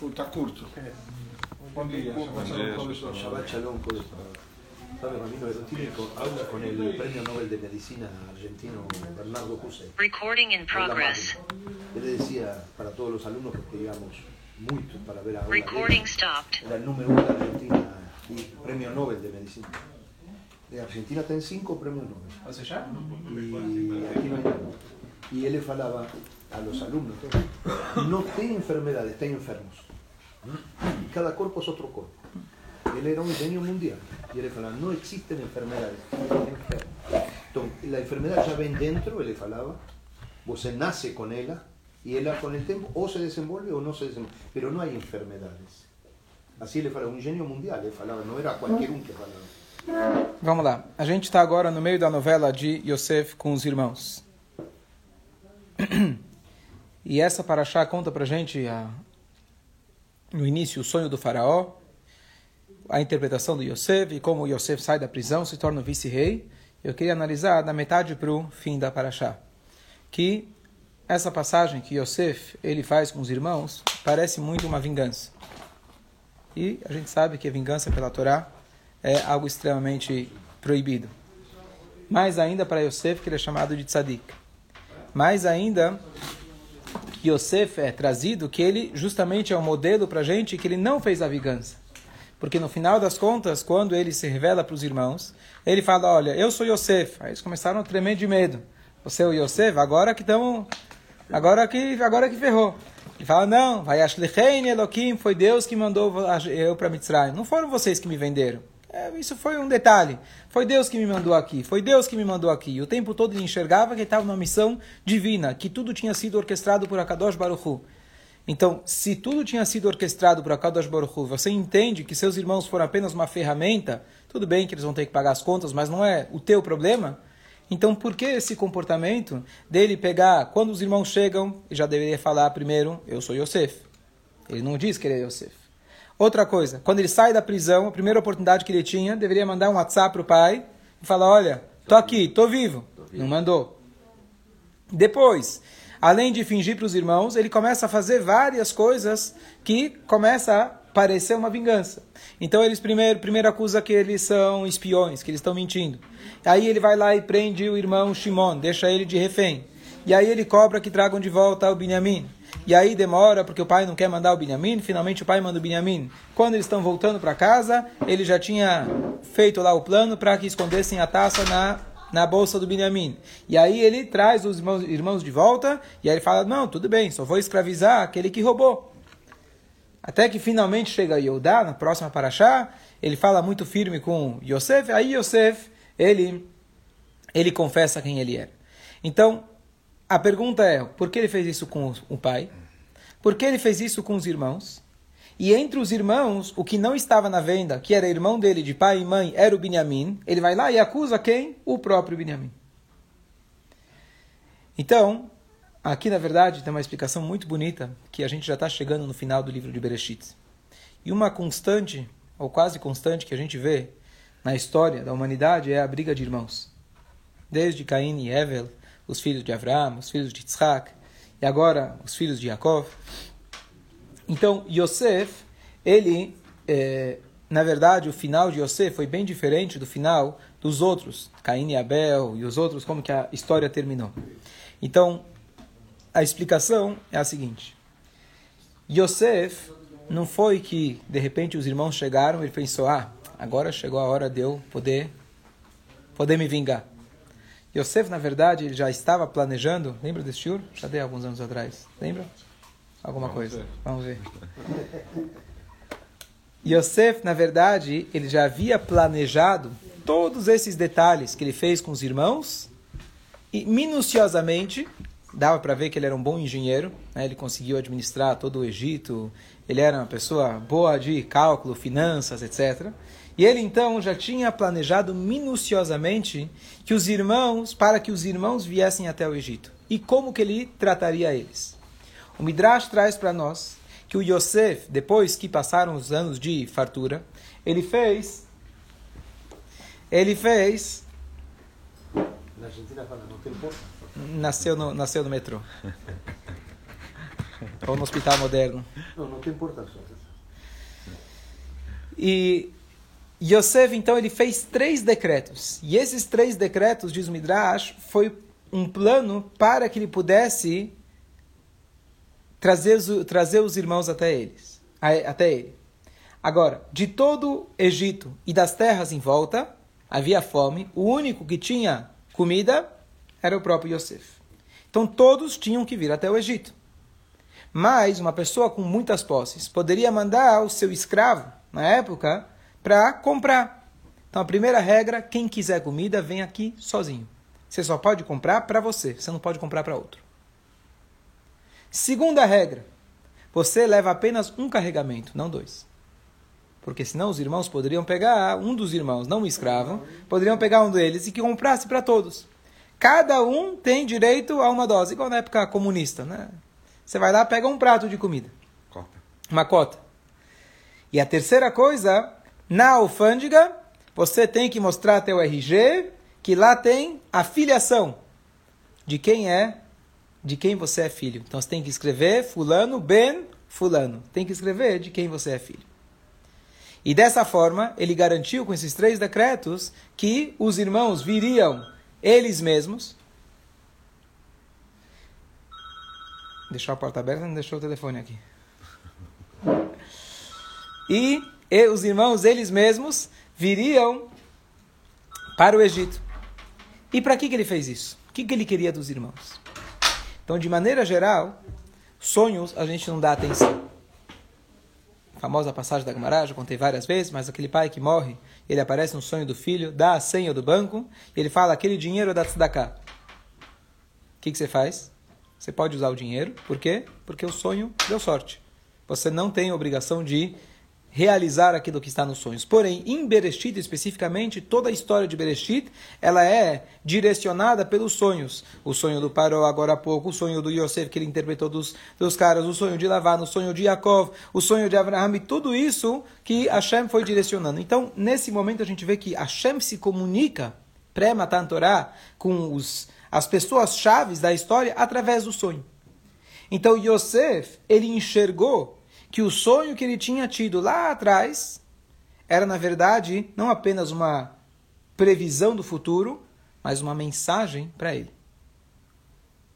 Está curto. Bom dia. Shabbat Shalom. Sabe, Ramiro Erotínico habla con el premio Nobel de Medicina argentino Bernardo Hussein. Recording in progress. Él le decía para todos los alumnos, porque digamos, mucho para ver ahora. Recording stopped. Era el número uno de Argentina y premio Nobel de Medicina. De Argentina está en cinco premios Nobel. Y aquí no hay nada. Y él le falaba a los alumnos, no tem enfermedades, tem enfermos. Cada cuerpo es otro cuerpo. Él era un genio mundial. Y él le falaba, no existen enfermedades. Entonces, la enfermedad ya ven dentro, él le falaba, vos se nace con ella, y ella con el tiempo o se desenvuelve o no se desenvuelve. Pero no hay enfermedades. Así ele falava, um gênio mundial, ele falava, não era qualquer um que falava. Vamos lá. A gente está agora no meio da novela de Yosef com os irmãos. E essa paraxá conta pra gente no início o sonho do faraó, a interpretação do Yosef e como Yosef sai da prisão, se torna vice-rei. Eu queria analisar da metade para o fim da paraxá. Que essa passagem que Yosef ele faz com os irmãos parece muito uma vingança. E a gente sabe que a vingança pela Torá é algo extremamente proibido. Mais ainda para Yosef, que ele é chamado de tzadik. Mais ainda, Yosef é trazido que ele justamente é um modelo para a gente que ele não fez a vingança. Porque no final das contas, quando ele se revela para os irmãos, ele fala, olha, eu sou Yosef. Aí eles começaram a tremer de medo. Você é o Yosef? Agora que estão... Agora que, agora que ferrou. Ele fala, não, vai Ashlechein Elohim, foi Deus que mandou eu para Mitzrayim. Não foram vocês que me venderam. É, isso foi um detalhe. Foi Deus que me mandou aqui. Foi Deus que me mandou aqui. E o tempo todo ele enxergava que estava numa missão divina, que tudo tinha sido orquestrado por Akadosh Baruch Hu. Então, se tudo tinha sido orquestrado por Akadosh Baruch Hu, você entende que seus irmãos foram apenas uma ferramenta, tudo bem que eles vão ter que pagar as contas, mas não é o teu problema. Então, por que esse comportamento dele pegar, quando os irmãos chegam, ele já deveria falar primeiro, eu sou Yosef. Ele não diz que ele é Yosef. Outra coisa, quando ele sai da prisão, a primeira oportunidade que ele tinha, deveria mandar um WhatsApp para o pai e falar, olha, tô aqui, tô vivo. Não mandou. Depois, além de fingir para os irmãos, ele começa a fazer várias coisas que começa a parecer uma vingança. Então eles primeiro, primeiro acusam que eles são espiões, que eles estão mentindo. Aí ele vai lá e prende o irmão Shimon, deixa ele de refém. E aí ele cobra que tragam de volta o Binyamin. E aí demora porque o pai não quer mandar o Binyamin, finalmente o pai manda o Binyamin. Quando eles estão voltando para casa, ele já tinha feito lá o plano para que escondessem a taça na, na bolsa do Binyamin. E aí ele traz os irmãos, irmãos de volta e aí ele fala, não, tudo bem, só vou escravizar aquele que roubou. Até que finalmente chega Yehudá, na próxima paraxá, ele fala muito firme com Yosef, aí Yosef, ele, ele confessa quem ele é. Então, a pergunta é, por que ele fez isso com o pai? Por que ele fez isso com os irmãos? E entre os irmãos, o que não estava na venda, que era irmão dele de pai e mãe, era o Binyamin, ele vai lá e acusa quem? O próprio Binyamin. Então, aqui na verdade tem uma explicação muito bonita, que a gente já está chegando no final do livro de Bereshit. E uma constante, ou quase constante, que a gente vê na história da humanidade é a briga de irmãos. Desde Caim e Evel, os filhos de Abraão, os filhos de Yitzhak, e agora os filhos de Yaakov. Então, Yosef, ele, é, na verdade, o final de Yosef foi bem diferente do final dos outros, Caim e Abel e os outros, como que a história terminou. Então, a explicação é a seguinte. Yosef não foi que, de repente, os irmãos chegaram e ele pensou, ah, agora chegou a hora de eu poder, poder me vingar. Yosef, na verdade, ele já estava planejando. Lembra desse shiur? Já dei alguns anos atrás. Lembra? Alguma Vamos coisa? Ver. Vamos ver. Yosef, na verdade, ele já havia planejado todos esses detalhes que ele fez com os irmãos e minuciosamente dava para ver que ele era um bom engenheiro. Né? Ele conseguiu administrar todo o Egito. Ele era uma pessoa boa de cálculo, finanças, etc. E ele então já tinha planejado minuciosamente que os irmãos, para que os irmãos viessem até o Egito. E como que ele trataria eles? O Midrash traz para nós que o Yosef, depois que passaram os anos de fartura, ele fez ele fez Na Argentina fala, não tem porta. nasceu no nasceu no metrô. Ou no hospital moderno. Não, não tem importância. E Yosef, então, ele fez três decretos. E esses três decretos, diz o Midrash, foi um plano para que ele pudesse trazer, trazer os irmãos até eles, até ele. Agora, de todo Egito e das terras em volta, havia fome. O único que tinha comida era o próprio Yosef. Então todos tinham que vir até o Egito. Mas uma pessoa com muitas posses poderia mandar o seu escravo, na época, para comprar. Então a primeira regra, quem quiser comida, vem aqui sozinho. Você só pode comprar para você, você não pode comprar para outro. Segunda regra, você leva apenas um carregamento, não dois. Porque senão os irmãos poderiam pegar um dos irmãos, não um escravo, poderiam pegar um deles e que comprasse para todos. Cada um tem direito a uma dose, igual na época comunista, né? Você vai lá, pega um prato de comida. Cota. Uma cota. E a terceira coisa, na alfândega, você tem que mostrar teu RG, que lá tem a filiação de quem é, de quem você é filho. Então você tem que escrever fulano ben fulano. Tem que escrever de quem você é filho. E dessa forma, ele garantiu com esses três decretos que os irmãos viriam eles mesmos. Deixou a porta aberta, não deixou o telefone aqui. E, e os irmãos, eles mesmos, viriam para o Egito. E para que, que ele fez isso? O que, que ele queria dos irmãos? Então, de maneira geral, sonhos a gente não dá atenção famosa passagem da Gemara, já contei várias vezes, mas aquele pai que morre, ele aparece no sonho do filho, dá a senha do banco, e ele fala, aquele dinheiro é da tzedakah. O que, que você faz? Você pode usar o dinheiro, por quê? Porque o sonho deu sorte. Você não tem obrigação de realizar aquilo que está nos sonhos. Porém, em Bereshit especificamente, toda a história de Bereshit, ela é direcionada pelos sonhos. O sonho do Paró agora há pouco, o sonho do Yosef que ele interpretou dos, dos caras, o sonho de Lavan, o sonho de Yaakov, o sonho de Abraham, e tudo isso que Hashem foi direcionando. Então, nesse momento a gente vê que Hashem se comunica, pré-Matan com os, as pessoas chaves da história através do sonho. Então, Yosef, ele enxergou que o sonho que ele tinha tido lá atrás era, na verdade, não apenas uma previsão do futuro, mas uma mensagem para ele.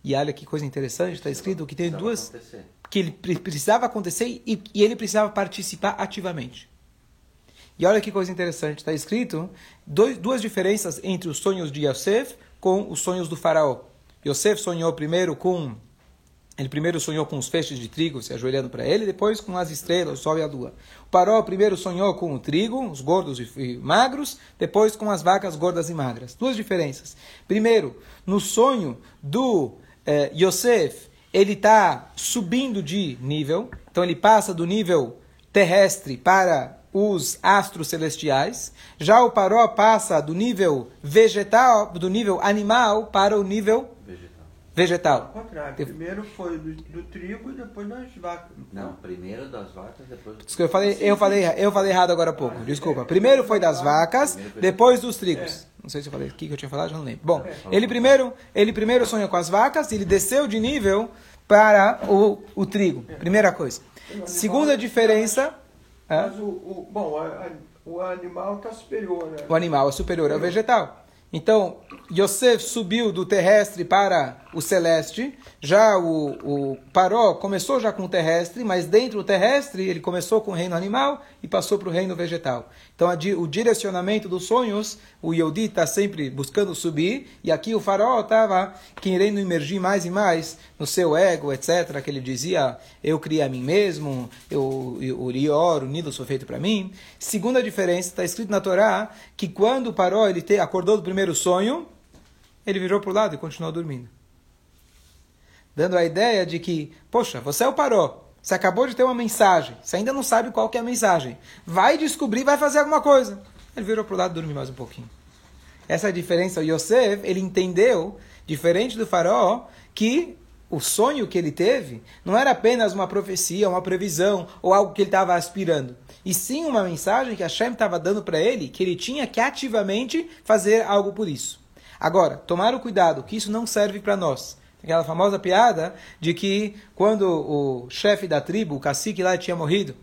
E olha que coisa interessante, está escrito que tem duas. Acontecer. que ele precisava acontecer e, e ele precisava participar ativamente. E olha que coisa interessante, está escrito dois, duas diferenças entre os sonhos de Yosef com os sonhos do faraó. Yosef sonhou primeiro com ele primeiro sonhou com os feixes de trigo se ajoelhando para ele, depois com as estrelas, o sol e a lua. O Paró primeiro sonhou com o trigo, os gordos e magros, depois com as vacas gordas e magras. Duas diferenças. Primeiro, no sonho do eh, Yosef, ele está subindo de nível, então ele passa do nível terrestre para os astros celestiais. Já o Paró passa do nível vegetal, do nível animal para o nível vegetal. Ao contrário, primeiro foi do, do, trigo e depois das vacas. Não, primeiro das vacas, depois. Desculpa, eu falei, eu falei, eu falei errado agora há pouco. Desculpa. Primeiro foi das vacas, depois dos trigos. É. Não sei se eu falei o que eu tinha falado, já não lembro. Bom, é. ele primeiro, ele primeiro sonhou com as vacas, ele desceu de nível para o, o trigo. Primeira coisa. Segunda diferença. Mas o, o bom, a, a, o animal está superior, né? O animal é superior ao vegetal. Então, Yosef subiu do terrestre para o celeste. Já o, o Paró começou já com o terrestre, mas dentro do terrestre ele começou com o reino animal e passou para o reino vegetal. Então, o direcionamento dos sonhos, o Yodi está sempre buscando subir, e aqui o Faraó estava querendo emergir mais e mais no seu ego, etc., que ele dizia, eu criei a mim mesmo, eu, eu, o Rior, o Nilo foi feito para mim. Segunda diferença, está escrito na Torá, que quando o Paró ele te, acordou do primeiro sonho, ele virou para o lado e continuou dormindo. Dando a ideia de que, poxa, você é o Paró, você acabou de ter uma mensagem, você ainda não sabe qual que é a mensagem. Vai descobrir, vai fazer alguma coisa. Ele virou para o lado e dormiu mais um pouquinho. Essa é a diferença. O Yosef, ele entendeu, diferente do faraó, que o sonho que ele teve não era apenas uma profecia, uma previsão ou algo que ele estava aspirando, e sim uma mensagem que Hashem estava dando para ele, que ele tinha que ativamente fazer algo por isso. Agora, tomar o cuidado que isso não serve para nós. Aquela famosa piada de que quando o chefe da tribo, o cacique lá, tinha morrido,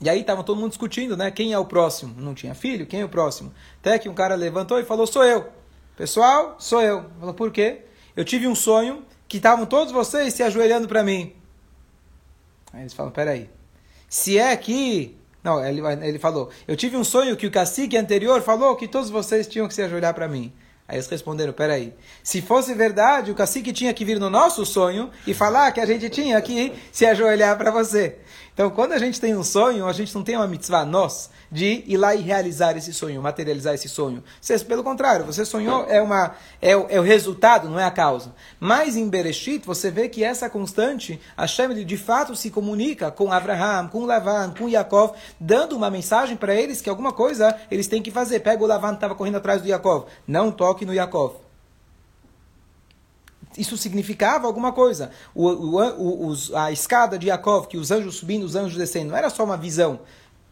e aí estavam todo mundo discutindo, né? Quem é o próximo? Não tinha filho? Quem é o próximo? Até que um cara levantou e falou: Sou eu. Pessoal, sou eu. Falou: Por quê? Eu tive um sonho que estavam todos vocês se ajoelhando para mim. Aí eles falam: Peraí. Se é que. Não, ele, ele falou: Eu tive um sonho que o cacique anterior falou que todos vocês tinham que se ajoelhar para mim. Aí eles responderam: peraí, se fosse verdade, o cacique tinha que vir no nosso sonho e falar que a gente tinha que se ajoelhar para você. Então, quando a gente tem um sonho, a gente não tem uma mitzvah, nós, de ir lá e realizar esse sonho, materializar esse sonho. Você, pelo contrário, você sonhou, é, uma, é, o, é o resultado, não é a causa. Mas em Bereshit, você vê que essa constante, Hashem de fato se comunica com Abraham, com Lavan, com Yaakov, dando uma mensagem para eles que alguma coisa eles têm que fazer. Pega o Lavan que estava correndo atrás do Yaakov, não toque no Yaakov isso significava alguma coisa. O, o, os, a escada de Yaakov, que os anjos subindo, os anjos descendo, não era só uma visão.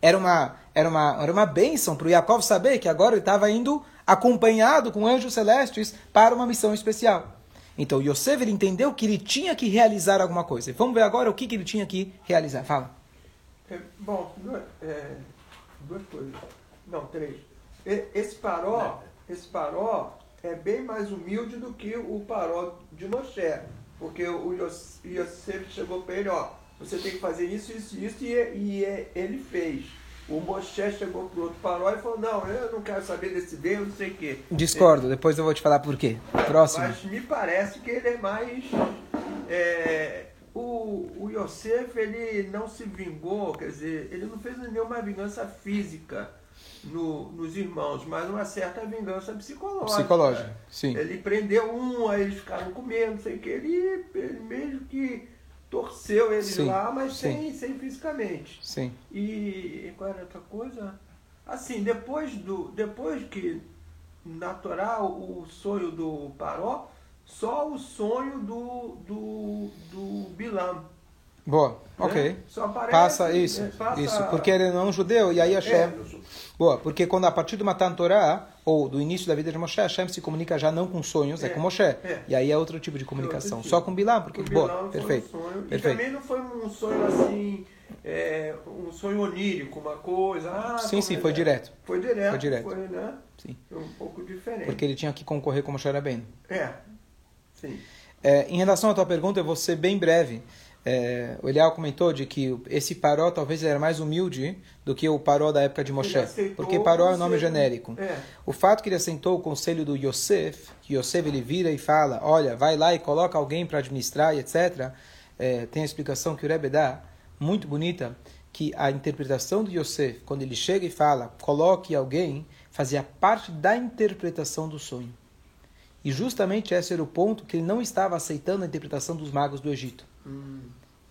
Era uma, era uma, era uma bênção para o Yaakov saber que agora ele estava indo acompanhado com anjos celestes para uma missão especial. Então Yosef ele entendeu que ele tinha que realizar alguma coisa. Vamos ver agora o que, que ele tinha que realizar. Fala. É, bom, duas, é, duas coisas. Não, três. Esse paró, esse paró é bem mais humilde do que o paró de Moshe. Porque o Yosef chegou para ele, ó, você tem que fazer isso, isso, isso, e, e ele fez. O Moshe chegou para o outro paró e falou, não, eu não quero saber desse Deus, não sei o quê. Discordo, depois eu vou te falar por quê. Próximo. Mas me parece que ele é mais... É, o, o Yosef, ele não se vingou, quer dizer, ele não fez nenhuma vingança física no, nos irmãos, mas uma certa vingança psicológica. Psicológica, sim. Ele prendeu um, aí eles ficaram com medo, não sei o que. Ele, ele mesmo que torceu eles sim, lá, mas sem, sem fisicamente. Sim. E qual era outra coisa? Assim, depois, do, depois que natural o sonho do Paró, só o sonho do, do, do Bilam Boa, ok. Né? passa isso, é, passa... isso, porque ele não é um judeu, e aí Hashem... É. Boa, porque quando a partir do Matan Torah, ou do início da vida de Moshe, Hashem se comunica já não com sonhos, é, é com Moshe. É. E aí é outro tipo de comunicação, só com Bilá, porque... Boa, perfeito. Um perfeito. E também não foi um sonho assim... É, um sonho onírico, uma coisa. Ah, sim, sim, foi é? direto. Foi direto. Foi direto. Foi, né? Sim. Foi um pouco diferente. Porque ele tinha que concorrer com Moshe Rabbeinu. É, sim. É, em relação à tua pergunta, eu vou ser bem breve. É, o Eliel comentou de que esse paró talvez era mais humilde do que o paró da época de Moshe, porque paró é um nome genérico. É. O fato que ele assentou o conselho do Yosef, que Yosef ele vira e fala, olha, vai lá e coloca alguém para administrar e etc. É, tem a explicação que o Rebbe dá, muito bonita, que a interpretação do Yosef, quando ele chega e fala, coloque alguém, fazia parte da interpretação do sonho. E justamente esse era o ponto que ele não estava aceitando a interpretação dos magos do Egito. Hum.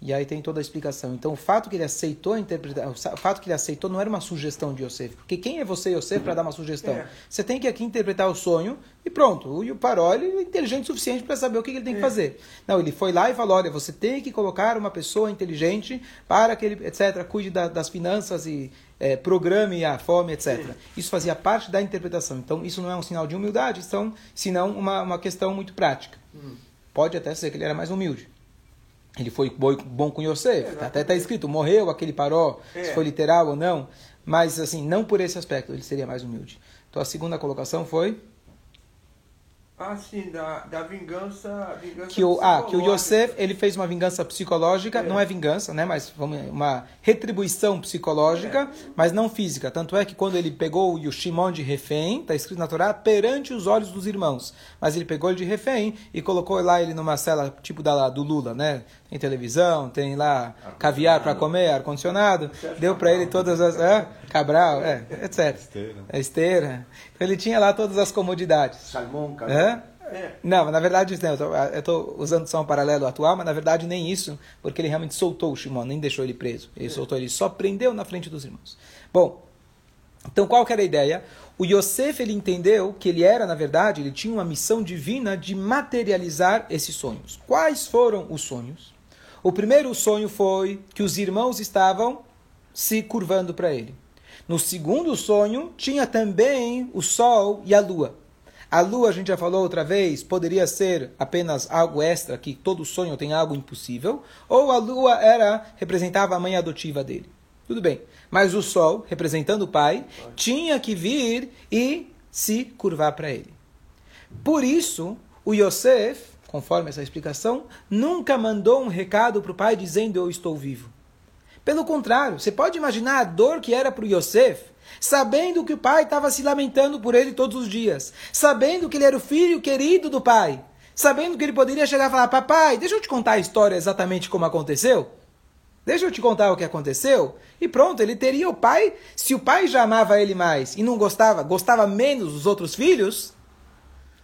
E aí tem toda a explicação. Então, o fato que ele aceitou a interpretação, o fato que ele aceitou não era uma sugestão de Yosef. Porque quem é você, Yosef, para dar uma sugestão? É. Você tem que aqui interpretar o sonho e pronto. E o Paró ele é inteligente o suficiente para saber o que ele tem que é. fazer. Não, ele foi lá e falou: olha, você tem que colocar uma pessoa inteligente para que ele, etc., cuide da, das finanças e é, programe a fome, etc. Isso fazia parte da interpretação. Então, isso não é um sinal de humildade, são, senão uma, uma questão muito prática. Hum. Pode até ser que ele era mais humilde. Ele foi bom com Yosef. É, até está escrito, morreu aquele paró, é. se foi literal ou não. Mas, assim, não por esse aspecto, ele seria mais humilde. Então, a segunda colocação foi... Ah, sim, da, da vingança, vingança que o, Ah, que o Yosef, ele fez uma vingança psicológica, é. não é vingança, né, mas uma retribuição psicológica, é. mas não física. Tanto é que quando ele pegou o Shimon de refém, está escrito na Torá, perante os olhos dos irmãos. Mas ele pegou ele de refém e colocou lá ele numa cela tipo da, do Lula, né? Tem televisão, tem lá caviar para comer, ar-condicionado. Deu para ele todas as... É, Cabral, é, etc. Esteira. É esteira. Então ele tinha lá todas as comodidades. Salmão, É? É. Não, na verdade, eu estou usando só um paralelo atual, mas na verdade nem isso, porque ele realmente soltou o Shimon, nem deixou ele preso. Ele é. soltou, ele só prendeu na frente dos irmãos. Bom, então qual que era a ideia? O Yosef, ele entendeu que ele era, na verdade, ele tinha uma missão divina de materializar esses sonhos. Quais foram os sonhos? O primeiro sonho foi que os irmãos estavam se curvando para ele. No segundo sonho, tinha também o sol e a lua. A lua, a gente já falou outra vez, poderia ser apenas algo extra, que todo sonho tem algo impossível, ou a lua era representava a mãe adotiva dele. Tudo bem. Mas o sol, representando o pai, tinha que vir e se curvar para ele. Por isso, o Yosef, conforme essa explicação, nunca mandou um recado para o pai dizendo eu estou vivo. Pelo contrário, você pode imaginar a dor que era para o Yosef sabendo que o pai estava se lamentando por ele todos os dias, sabendo que ele era o filho querido do pai, sabendo que ele poderia chegar e falar: Papai, deixa eu te contar a história exatamente como aconteceu. Deixa eu te contar o que aconteceu. E pronto, ele teria o pai. Se o pai já amava ele mais e não gostava, gostava menos dos outros filhos,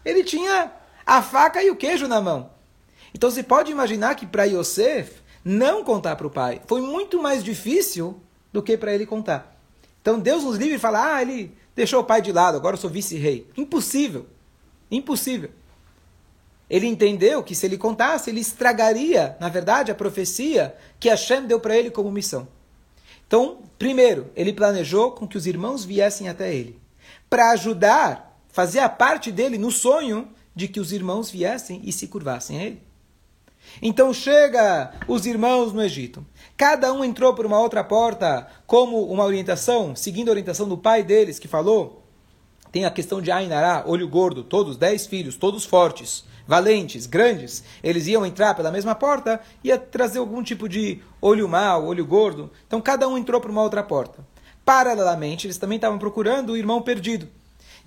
ele tinha a faca e o queijo na mão. Então você pode imaginar que para Yosef não contar para o pai foi muito mais difícil do que para ele contar. Então Deus nos livre e fala: ah, ele deixou o pai de lado, agora eu sou vice-rei. Impossível. Impossível. Ele entendeu que se ele contasse, ele estragaria, na verdade, a profecia que Hashem deu para ele como missão. Então, primeiro, ele planejou com que os irmãos viessem até ele, para ajudar, fazer a parte dele no sonho de que os irmãos viessem e se curvassem a ele. Então chega os irmãos no Egito. Cada um entrou por uma outra porta, como uma orientação, seguindo a orientação do pai deles, que falou. Tem a questão de Ainará, olho gordo, todos dez filhos, todos fortes, valentes, grandes. Eles iam entrar pela mesma porta, ia trazer algum tipo de olho mau, olho gordo. Então cada um entrou por uma outra porta. Paralelamente, eles também estavam procurando o irmão perdido.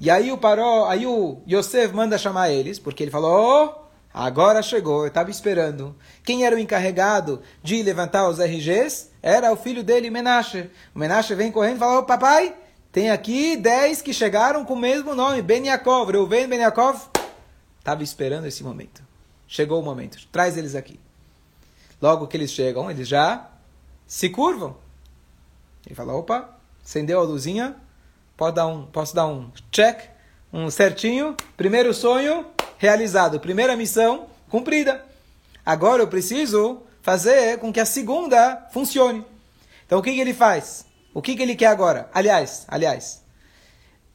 E aí o Paró, aí o Yosef manda chamar eles, porque ele falou: Agora chegou, eu estava esperando. Quem era o encarregado de levantar os RGs? Era o filho dele, Menashe. O Menashe vem correndo e fala: oh, Papai, tem aqui 10 que chegaram com o mesmo nome, Ben Yaakov. Reuven Ben Yaakov. Estava esperando esse momento. Chegou o momento. Traz eles aqui. Logo que eles chegam, eles já se curvam. Ele fala: opa, acendeu a luzinha. Pode dar um, posso dar um check, um certinho. Primeiro sonho, realizado. Primeira missão cumprida. Agora eu preciso fazer com que a segunda funcione. Então o que, que ele faz? O que, que ele quer agora? Aliás, aliás,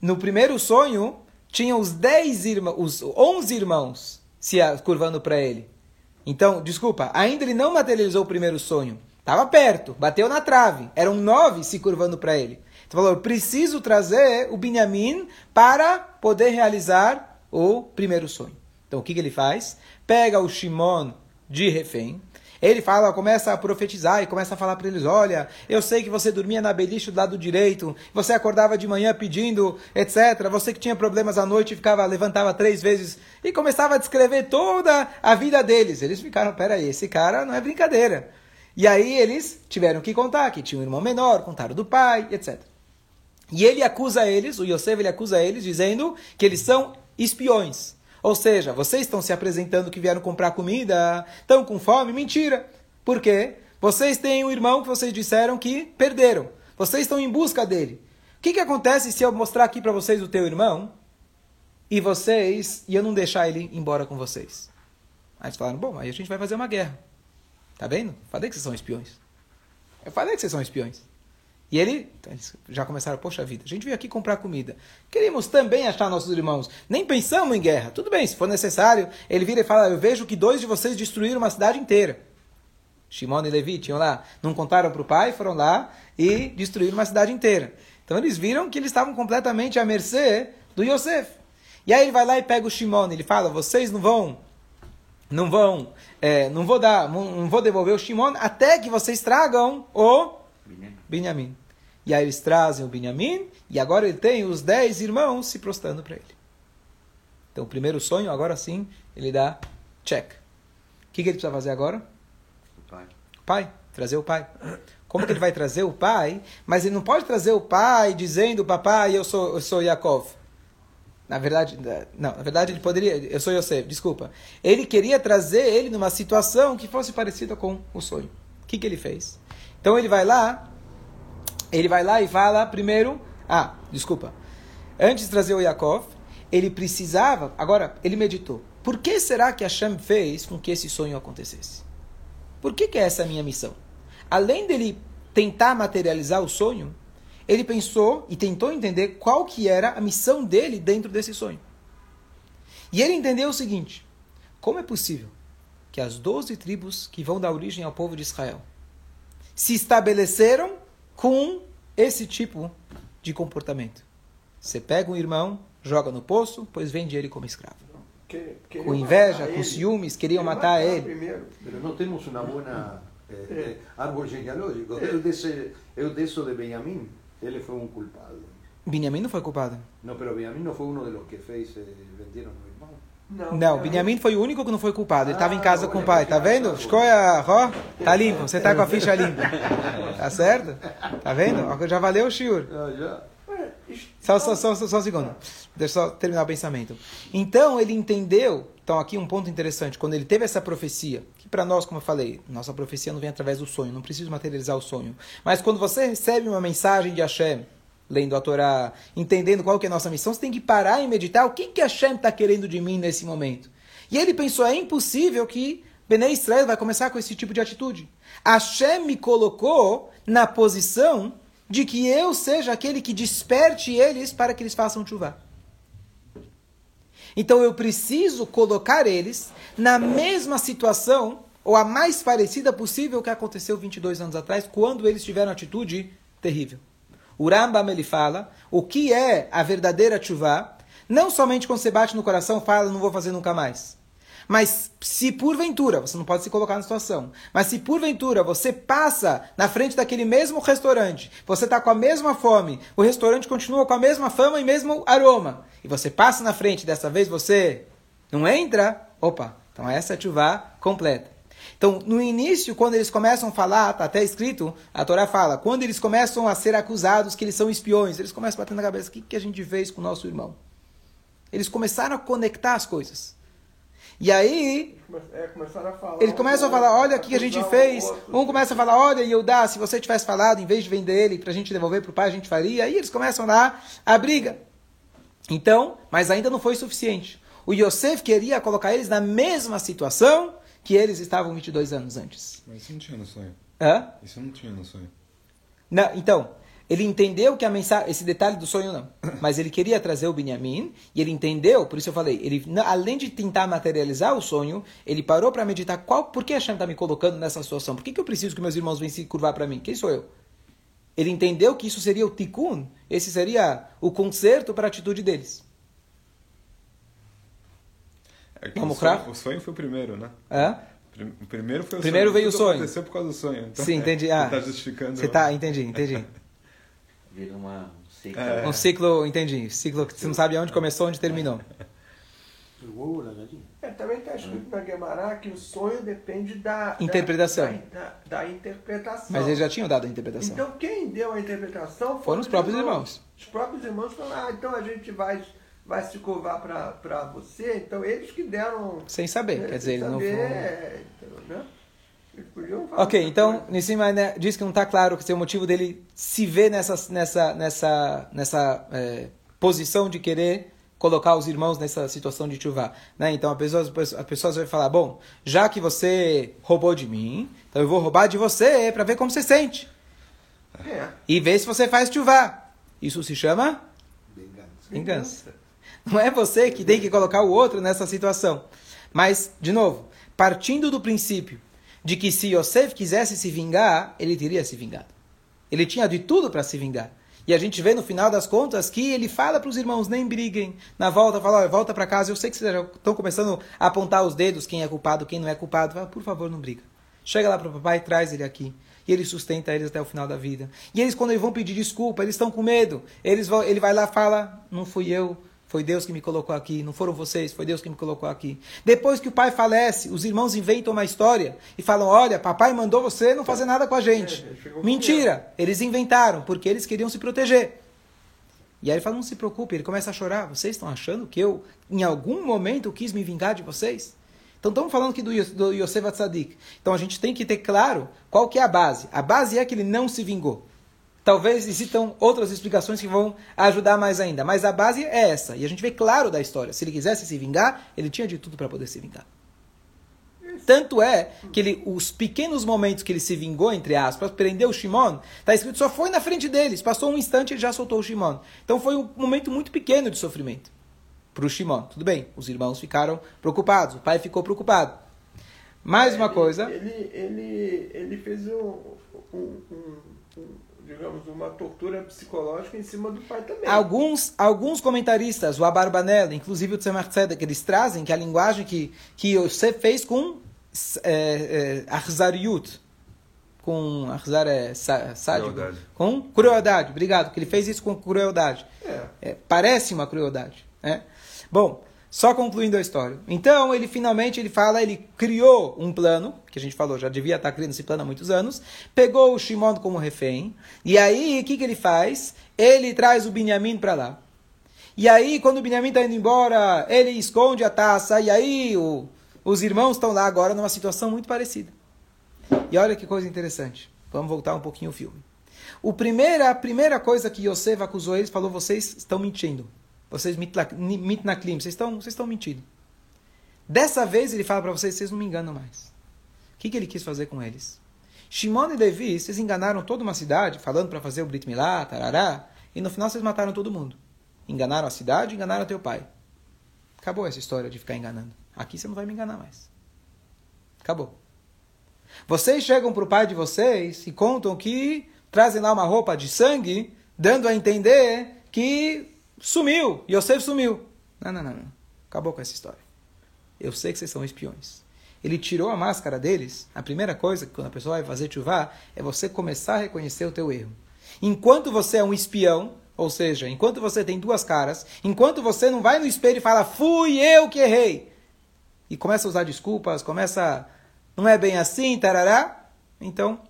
no primeiro sonho tinha os 10 irmãos, os 11 irmãos se curvando para ele. Então, desculpa, ainda ele não materializou o primeiro sonho. Estava perto, bateu na trave. Eram nove se curvando para ele. Então falou, preciso trazer o Benjamim para poder realizar o primeiro sonho. Então o que, que ele faz? Pega o Shimon de refém, ele fala, começa a profetizar e começa a falar para eles: olha, eu sei que você dormia na beliche do lado direito, você acordava de manhã pedindo, etc. Você que tinha problemas à noite ficava, levantava três vezes e começava a descrever toda a vida deles. Eles ficaram: peraí, esse cara não é brincadeira. E aí eles tiveram que contar que tinha um irmão menor, contaram do pai, etc. E ele acusa eles, o Yosef ele acusa eles, dizendo que eles são espiões. Ou seja, vocês estão se apresentando que vieram comprar comida, estão com fome? Mentira. Por quê? Vocês têm um irmão que vocês disseram que perderam. Vocês estão em busca dele. O que, que acontece se eu mostrar aqui para vocês o teu irmão e vocês e eu não deixar ele embora com vocês? Aí eles falaram: bom, aí a gente vai fazer uma guerra. Tá vendo? Falei que vocês são espiões. Eu falei que vocês são espiões. E ele, então eles já começaram, poxa vida, a gente veio aqui comprar comida. Queremos também achar nossos irmãos. Nem pensamos em guerra. Tudo bem, se for necessário, ele vira e fala, eu vejo que dois de vocês destruíram uma cidade inteira. Shimon e Levi tinham lá, não contaram para o pai, foram lá e destruíram uma cidade inteira. Então eles viram que eles estavam completamente à mercê do Yosef. E aí ele vai lá e pega o Shimon, ele fala, vocês não vão, não vão, é, não vou dar, não vou devolver o Shimon até que vocês tragam o Benjamim. E aí eles trazem o Benjamim, e agora ele tem os dez irmãos se prostrando para ele. Então o primeiro sonho, agora sim, ele dá check. O que, que ele precisa fazer agora? O pai. O pai, trazer o pai. Como que ele vai trazer o pai? Mas ele não pode trazer o pai dizendo, papai, eu sou, eu sou Yaakov. Na verdade, não, na verdade ele poderia, eu sou Yosef, desculpa. Ele queria trazer ele numa situação que fosse parecida com o sonho. O que, que ele fez? Então ele vai lá ele vai lá e fala primeiro, ah, desculpa, antes de trazer o Yaakov, ele precisava, agora ele meditou. Por que será que Hashem fez com que esse sonho acontecesse? Por que, que é essa a minha missão? Além dele tentar materializar o sonho, ele pensou e tentou entender qual que era a missão dele dentro desse sonho. E ele entendeu o seguinte: como é possível que as doze tribos que vão dar origem ao povo de Israel se estabeleceram com esse tipo de comportamento? Você pega um irmão, joga no poço, pois vende ele como escravo. Com inveja, com ciúmes, queriam matar ele. Mas não temos uma boa eh, árvore genealógica. Eu desse, eu desse de Benjamim, ele foi um culpado. Benjamim não foi culpado. Não, mas Benjamim não foi um dos que fez, eh, venderam. Não, não Benjamim foi o único que não foi culpado. Ele estava ah, em casa com o pai, tá vendo? Escolha, ó, tá limpo, você tá com a ficha limpa. Tá certo? Tá vendo? Já valeu o shiur. Ah, já. Só, só, só, só um segundo. Deixa eu só terminar o pensamento. Então, ele entendeu. Então, aqui um ponto interessante. Quando ele teve essa profecia, que para nós, como eu falei, nossa profecia não vem através do sonho, não preciso materializar o sonho. Mas quando você recebe uma mensagem de Hashem, lendo a Torá, entendendo qual que é a nossa missão, você tem que parar e meditar o que, que Hashem está querendo de mim nesse momento. E ele pensou, é impossível que Bené Israel vai começar com esse tipo de atitude. Hashem me colocou na posição de que eu seja aquele que desperte eles para que eles façam chuva. Então eu preciso colocar eles na mesma situação, ou a mais parecida possível que aconteceu 22 anos atrás, quando eles tiveram atitude terrível. O Rambam ele fala o que é a verdadeira chuva, não somente quando você bate no coração fala, não vou fazer nunca mais. Mas se porventura, você não pode se colocar na situação, mas se porventura você passa na frente daquele mesmo restaurante, você está com a mesma fome, o restaurante continua com a mesma fama e mesmo aroma, e você passa na frente, dessa vez você não entra, opa, então essa é a chuva completa. Então, no início, quando eles começam a falar, está até escrito, a Torá fala, quando eles começam a ser acusados que eles são espiões, eles começam a bater na cabeça, o que, que a gente fez com o nosso irmão? Eles começaram a conectar as coisas. E aí, é, falar, eles começam a falar, olha o que a gente fez. Um começa a falar, olha, Yehudá, se você tivesse falado, em vez de vender ele para a gente devolver para o pai, a gente faria. Aí eles começam lá a briga. Então, mas ainda não foi suficiente. O Yosef queria colocar eles na mesma situação que eles estavam 22 anos antes. Mas isso não tinha no sonho. Hã? Isso não tinha no sonho. Não, então, ele entendeu que a mensagem, esse detalhe do sonho não, mas ele queria trazer o Benjamin e ele entendeu, por isso eu falei, ele além de tentar materializar o sonho, ele parou para meditar qual, por que a Hashem está me colocando nessa situação? Por que, que eu preciso que meus irmãos venham se curvar para mim? Quem sou eu? Ele entendeu que isso seria o tikkun, esse seria o conserto para a atitude deles. É Vamos o, sonho, o sonho foi o primeiro, né? É? O primeiro foi o primeiro sonho. veio o sonho. aconteceu por causa do sonho. Então, Sim, entendi. Ah, você está justificando. Você tá, entendi, entendi. Vira uma, um ciclo. É. Um ciclo, entendi. Ciclo que você não sabe onde começou, onde terminou. É, também está escrito na Guemará que o sonho depende da interpretação. Da, da, da, interpretação. Mas eles já tinham dado a interpretação. Então quem deu a interpretação foram, foram os próprios irmãos. irmãos. Os próprios irmãos falaram, ah, então a gente vai, vai se curvar para você. Então eles que deram. Sem saber, né, quer dizer, eles não foram. É, né? Ok, então Nissim né, diz que não está claro que é o motivo dele se ver nessa, nessa, nessa, nessa é, posição de querer colocar os irmãos nessa situação de chuva. Né? Então a pessoa, a pessoa vai falar: bom, já que você roubou de mim, então eu vou roubar de você para ver como você sente. É. E ver se você faz chuva. Isso se chama vingança. vingança. Não é você que tem que colocar o outro nessa situação. Mas, de novo, partindo do princípio de que se Yosef quisesse se vingar, ele teria se vingado. Ele tinha de tudo para se vingar. E a gente vê no final das contas que ele fala para os irmãos, nem briguem. Na volta, fala, volta para casa. Eu sei que vocês já estão começando a apontar os dedos, quem é culpado, quem não é culpado. Fala, por favor, não briga. Chega lá para o papai traz ele aqui. E ele sustenta eles até o final da vida. E eles, quando eles vão pedir desculpa, eles estão com medo. Eles vão, ele vai lá e fala, não fui eu, foi Deus que me colocou aqui, não foram vocês, foi Deus que me colocou aqui. Depois que o pai falece, os irmãos inventam uma história e falam: Olha, papai mandou você não fazer nada com a gente. É, Mentira! Eles inventaram, porque eles queriam se proteger. E aí ele fala: Não se preocupe, ele começa a chorar. Vocês estão achando que eu, em algum momento, quis me vingar de vocês? Então estamos falando aqui do, do Yosef Atzadik. Então a gente tem que ter claro qual que é a base. A base é que ele não se vingou. Talvez existam outras explicações que vão ajudar mais ainda. Mas a base é essa. E a gente vê claro da história. Se ele quisesse se vingar, ele tinha de tudo para poder se vingar. Tanto é que ele, os pequenos momentos que ele se vingou, entre aspas, prendeu o Shimon, está escrito só foi na frente deles. Passou um instante e ele já soltou o Shimon. Então foi um momento muito pequeno de sofrimento. para o Shimon. Tudo bem, os irmãos ficaram preocupados, o pai ficou preocupado. Mais uma ele, coisa. Ele, ele, ele fez um, um, um, um, digamos, uma tortura psicológica em cima do pai também. Alguns, alguns comentaristas, o Abarbanel, inclusive o Tzemach Tzedek, eles trazem que a linguagem que, que você fez com é, é, com Arzar é sádico, com crueldade, obrigado, que ele fez isso com crueldade. É. É, parece uma crueldade. Né? Bom, só concluindo a história. Então, ele finalmente ele fala, ele criou um plano, que a gente falou, já devia estar criando esse plano há muitos anos, pegou o Shimon como refém, e aí o que, que ele faz? Ele traz o Binyamin para lá. E aí, quando o Binyamin está indo embora, ele esconde a taça, e aí o, os irmãos estão lá agora numa situação muito parecida. E olha que coisa interessante. Vamos voltar um pouquinho o filme. O primeira, a primeira coisa que Yosef acusou eles, falou, vocês estão mentindo. Vocês mitnaklim, vocês estão, vocês estão mentindo. Dessa vez ele fala para vocês, vocês não me enganam mais. O que, que ele quis fazer com eles? Shimon e Levi, vocês enganaram toda uma cidade, falando para fazer o Brit Milá, tarará, e no final vocês mataram todo mundo. Enganaram a cidade, enganaram teu pai. Acabou essa história de ficar enganando. Aqui você não vai me enganar mais. Acabou. Vocês chegam para o pai de vocês e contam que trazem lá uma roupa de sangue, dando a entender que sumiu, Yosef sumiu. Não, não, não, não. Acabou com essa história. Eu sei que vocês são espiões. Ele tirou a máscara deles. A primeira coisa que quando a pessoa vai fazer chuvá é você começar a reconhecer o teu erro. Enquanto você é um espião, ou seja, enquanto você tem duas caras, enquanto você não vai no espelho e fala, fui eu que errei, e começa a usar desculpas, começa, não é bem assim, tarará, então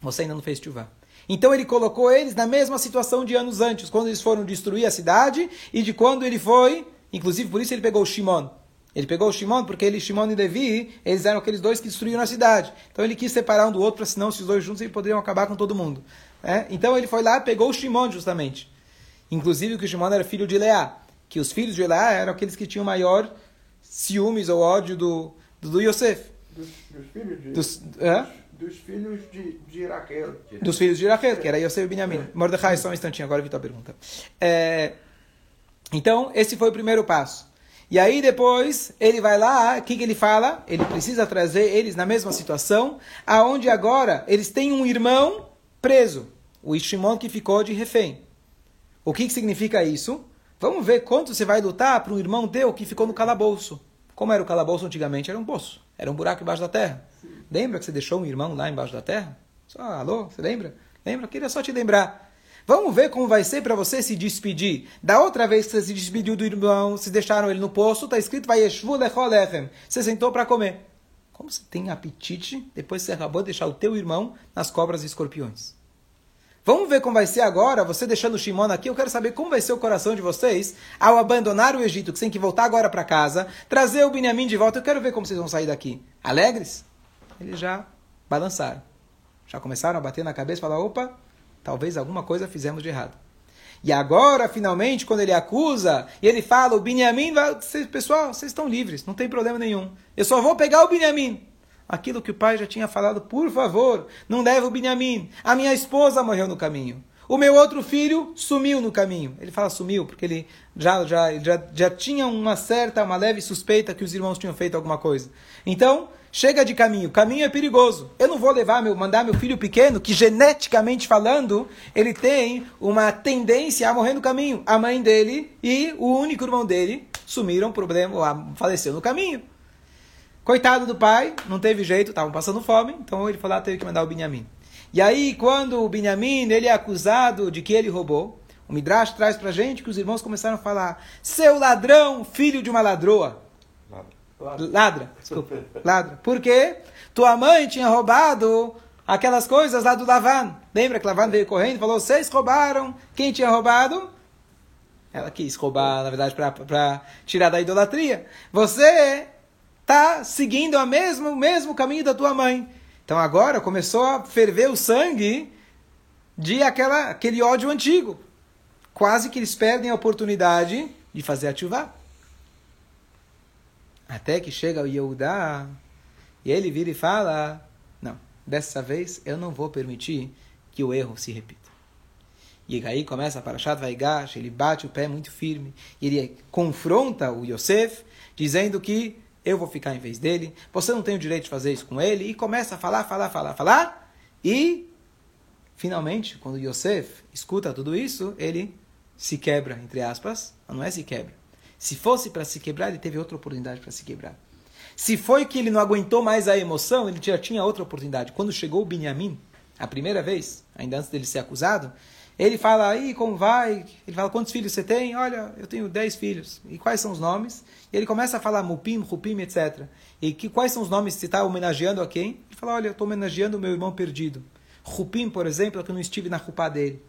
você ainda não fez chuvá. Então ele colocou eles na mesma situação de anos antes, quando eles foram destruir a cidade e de quando ele foi, inclusive por isso ele pegou o Shimon. Ele pegou o Shimon porque ele, Shimon e Levi, eles eram aqueles dois que destruíram a cidade. Então ele quis separar um do outro, senão esses dois juntos eles poderiam acabar com todo mundo. É? Então ele foi lá pegou o Shimon justamente. Inclusive que o Shimon era filho de Leá. Que os filhos de Leá eram aqueles que tinham maior ciúmes ou ódio do, do, do Yosef. Dos, dos filhos de... Dos, é? Dos filhos de, de Raquel. Dos filhos de Raquel, que era Yosef e Benjamin. É. Mordecai, só um instantinho, agora Vitor pergunta. É, então, esse foi o primeiro passo. E aí depois ele vai lá, o que, que ele fala? Ele precisa trazer eles na mesma situação, aonde agora eles têm um irmão preso, o Ishimon que ficou de refém. O que, que significa isso? Vamos ver quanto você vai lutar para um irmão teu que ficou no calabouço. Como era o calabouço antigamente? Era um poço, era um buraco embaixo da terra. Lembra que você deixou um irmão lá embaixo da terra? Só, alô, você lembra? Lembra? Queria só te lembrar. Vamos ver como vai ser para você se despedir. Da outra vez que você se despediu do irmão, se deixaram ele no poço, está escrito vai Você sentou para comer. Como você tem apetite depois que você acabou de deixar o teu irmão nas cobras e escorpiões? Vamos ver como vai ser agora, você deixando o Shimon aqui, eu quero saber como vai ser o coração de vocês ao abandonar o Egito, que você tem que voltar agora para casa, trazer o Benjamim de volta, eu quero ver como vocês vão sair daqui. Alegres? Eles já balançaram. Já começaram a bater na cabeça e falar: opa, talvez alguma coisa fizemos de errado. E agora, finalmente, quando ele acusa e ele fala: o Binyamin, vai... pessoal, vocês estão livres, não tem problema nenhum. Eu só vou pegar o Binyamin. Aquilo que o pai já tinha falado: por favor, não leve o Binyamin. A minha esposa morreu no caminho. O meu outro filho sumiu no caminho. Ele fala sumiu porque ele já, já, já, já tinha uma certa, uma leve suspeita que os irmãos tinham feito alguma coisa. Então, chega de caminho. Caminho é perigoso. Eu não vou levar meu, mandar meu filho pequeno, que geneticamente falando, ele tem uma tendência a morrer no caminho. A mãe dele e o único irmão dele sumiram, problema, faleceu no caminho. Coitado do pai, não teve jeito, estavam passando fome, então ele falou, ah, teve que mandar o Binyamin. E aí, quando o Binyamin ele é acusado de que ele roubou, o Midrash traz pra gente que os irmãos começaram a falar: seu ladrão, filho de uma ladroa. Ladra. Ladra, desculpa. Ladra. Por quê? Tua mãe tinha roubado aquelas coisas lá do Lavan. Lembra que Lavan veio correndo e falou: vocês roubaram. Quem tinha roubado? Ela quis roubar, na verdade, para tirar da idolatria. Você está seguindo o mesmo, mesmo caminho da tua mãe. Então agora começou a ferver o sangue de aquela, aquele ódio antigo. Quase que eles perdem a oportunidade de fazer ativar. Até que chega o Yehudá e ele vira e fala: Não, dessa vez eu não vou permitir que o erro se repita. E aí começa a Parashat Vaigash, ele bate o pé muito firme, e ele confronta o Yosef, dizendo que eu vou ficar em vez dele, você não tem o direito de fazer isso com ele, e começa a falar, falar, falar, falar, e finalmente, quando Yosef escuta tudo isso, ele se quebra, entre aspas, não é se quebra. Se fosse para se quebrar, ele teve outra oportunidade para se quebrar. Se foi que ele não aguentou mais a emoção, ele já tinha outra oportunidade. Quando chegou o Benjamim, a primeira vez, ainda antes dele ser acusado, ele fala, aí, como vai? Ele fala, quantos filhos você tem? Olha, eu tenho dez filhos. E quais são os nomes? E ele começa a falar Mupim, Rupim, etc. E que, quais são os nomes que você está homenageando a quem? Ele fala, olha, eu estou homenageando o meu irmão perdido. Rupim, por exemplo, é que eu não estive na Rupá dele.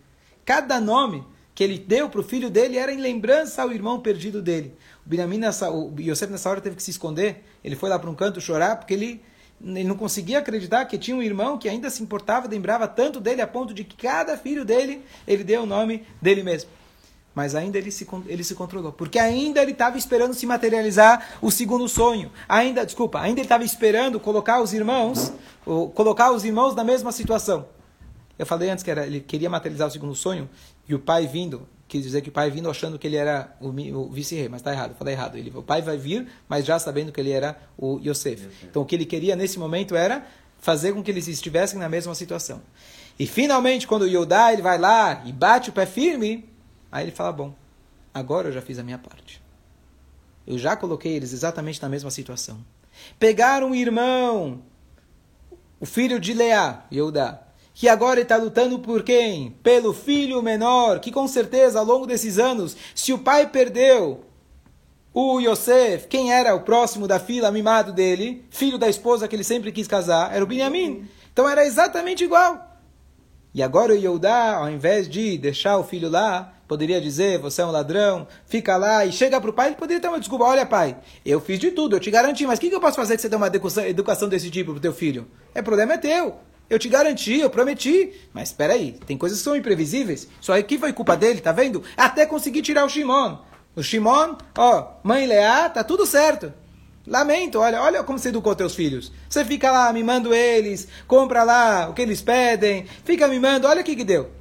Cada nome que ele deu para o filho dele era em lembrança ao irmão perdido dele. O Benjamin, nessa, o Yosef nessa hora teve que se esconder. Ele foi lá para um canto chorar porque ele ele não conseguia acreditar que tinha um irmão que ainda se importava, lembrava tanto dele, a ponto de que cada filho dele, ele deu o nome dele mesmo. Mas ainda ele se, ele se controlou, porque ainda ele estava esperando se materializar o segundo sonho. Ainda, desculpa, ainda ele estava esperando colocar os irmãos, colocar os irmãos na mesma situação. Eu falei antes que era, ele queria materializar o segundo sonho, e o pai vindo, quis dizer que o pai vindo achando que ele era o, o vice-rei, mas está errado, falei errado. Ele, o pai vai vir, mas já sabendo que ele era o Yosef. Então o que ele queria nesse momento era fazer com que eles estivessem na mesma situação. E finalmente, quando o Yodá ele vai lá e bate o pé firme, aí ele fala: Bom, agora eu já fiz a minha parte. Eu já coloquei eles exatamente na mesma situação. Pegaram um irmão, o filho de Leá, Yodá, que agora está lutando por quem? Pelo filho menor, que com certeza ao longo desses anos, se o pai perdeu o Yosef, quem era o próximo da fila mimado dele, filho da esposa que ele sempre quis casar, era o Benjamim. Então era exatamente igual. E agora o Yehudá, ao invés de deixar o filho lá, poderia dizer, você é um ladrão, fica lá e chega para o pai, ele poderia ter uma desculpa, olha pai, eu fiz de tudo, eu te garanti, mas o que, que eu posso fazer que você dê uma educação desse tipo para o teu filho? É problema é teu. Eu te garanti, eu prometi. Mas espera aí, tem coisas que são imprevisíveis. Só aqui foi culpa dele, tá vendo? Até conseguir tirar o Shimon. O Shimon, ó, mãe Leá, tá tudo certo. Lamento, olha, olha como você educou teus filhos. Você fica lá mimando eles, compra lá o que eles pedem, fica mimando, olha o que que deu.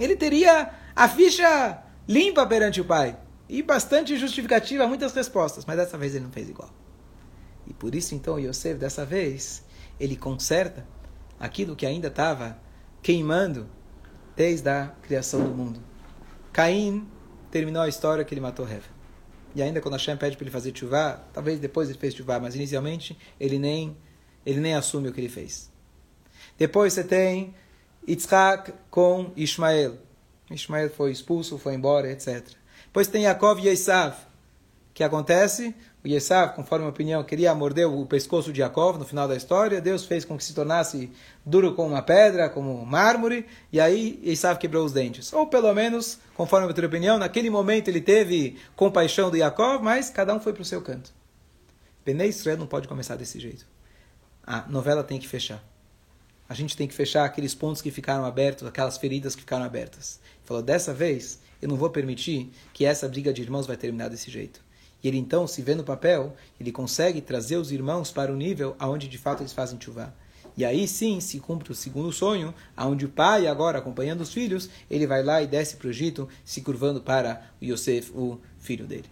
Ele teria a ficha limpa perante o pai. E bastante justificativa, muitas respostas. Mas dessa vez ele não fez igual. E por isso então Yosef, dessa vez, ele conserta aquilo que ainda estava queimando desde a criação do mundo. Caim terminou a história que ele matou Heva. E ainda quando Hashem pede para ele fazer chuvá, talvez depois ele fez chuvá, mas inicialmente ele nem, ele nem assume o que ele fez. Depois você tem Yitzhak com Ismael. Ismael foi expulso, foi embora, etc. Depois tem Yaakov e Esav. Que acontece? O Yesav, conforme a opinião, queria morder o pescoço de Yaakov no final da história. Deus fez com que se tornasse duro como uma pedra, como mármore, e aí Yesav quebrou os dentes. Ou pelo menos, conforme a outra opinião, naquele momento ele teve compaixão de Yaakov, mas cada um foi para o seu canto. Benei Israel não pode começar desse jeito. A novela tem que fechar. A gente tem que fechar aqueles pontos que ficaram abertos, aquelas feridas que ficaram abertas. Ele falou, dessa vez, eu não vou permitir que essa briga de irmãos vai terminar desse jeito. E ele então se vê no papel, ele consegue trazer os irmãos para o nível aonde de fato eles fazem chuvá. E aí sim se cumpre o segundo sonho, aonde o pai, agora acompanhando os filhos, ele vai lá e desce para o Egito, se curvando para o Yosef, o filho dele.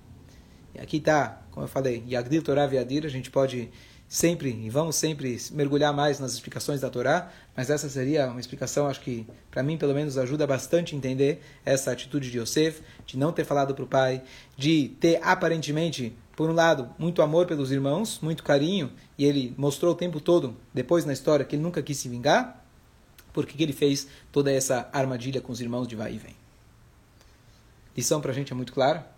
E aqui está, como eu falei, Yagdil Torah Viadir, a gente pode sempre, e vamos sempre mergulhar mais nas explicações da Torá, mas essa seria uma explicação, acho que para mim pelo menos ajuda bastante a entender essa atitude de Yosef, de não ter falado para o pai, de ter aparentemente, por um lado, muito amor pelos irmãos, muito carinho, e ele mostrou o tempo todo, depois na história, que ele nunca quis se vingar, porque que ele fez toda essa armadilha com os irmãos de vai e vem. Lição para a gente é muito clara,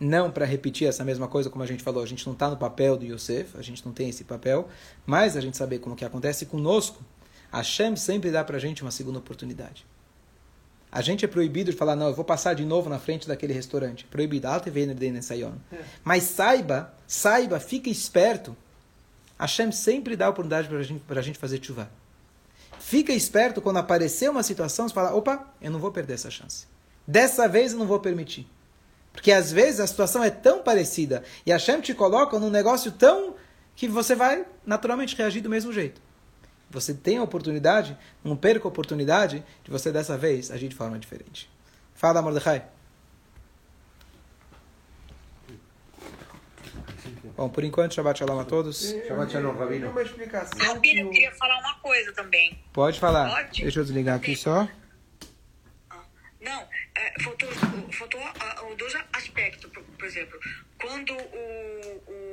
não para repetir essa mesma coisa como a gente falou, a gente não está no papel do Yosef, a gente não tem esse papel, mas a gente saber como que acontece conosco, Hashem sempre dá para a gente uma segunda oportunidade. A gente é proibido de falar, não, eu vou passar de novo na frente daquele restaurante. Proibido. É. Mas saiba, saiba, fique esperto. Hashem sempre dá a oportunidade para gente, a gente fazer chuva. Fica esperto quando aparecer uma situação, você fala, opa, eu não vou perder essa chance. Dessa vez eu não vou permitir. Porque às vezes a situação é tão parecida e a Hashem te coloca num negócio tão que você vai naturalmente reagir do mesmo jeito. você tem a oportunidade, não perca a oportunidade de você dessa vez agir de forma diferente. Fala, Mordecai. Bom, por enquanto, Shabbat Shalom a todos. Shabbat Shalom, Rabino. Uma explicação. Rabino, eu queria falar uma coisa também. Pode falar. Pode? Deixa eu desligar aqui só. Ah, Não, é, faltou, faltou ah, dois aspectos, por, por exemplo. Quando o, o